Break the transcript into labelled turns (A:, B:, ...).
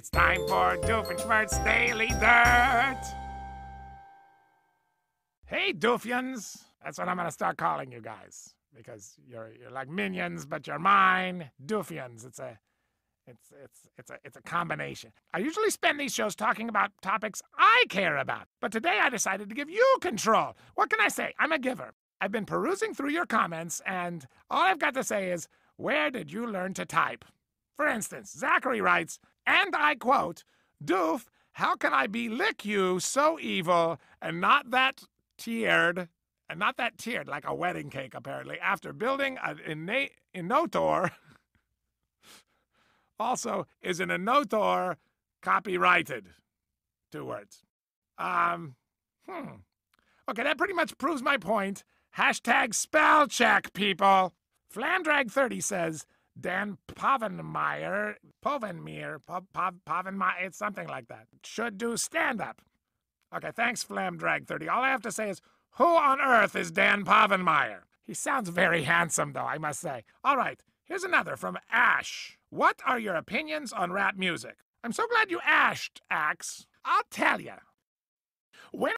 A: It's time for Doofenshmirtz Daily Dirt. Hey, Doofions. That's what I'm gonna start calling you guys because you're you're like minions, but you're mine. Doofions. It's a it's it's it's a it's a combination. I usually spend these shows talking about topics I care about, but today I decided to give you control. What can I say? I'm a giver. I've been perusing through your comments, and all I've got to say is, where did you learn to type? For instance, Zachary writes, and I quote, Doof, how can I be lick you so evil and not that tiered, and not that tiered like a wedding cake, apparently, after building an innate also, is an Inator copyrighted? Two words. Um, hmm. Okay, that pretty much proves my point. Hashtag spell check, people. Flamdrag30 says, Dan Povenmire, Povenmire, Povenmire, it's something like that, should do stand up. Okay, thanks, Flamdrag30. All I have to say is, who on earth is Dan Povenmire? He sounds very handsome, though, I must say. All right, here's another from Ash. What are your opinions on rap music? I'm so glad you ashed, Axe. I'll tell you. When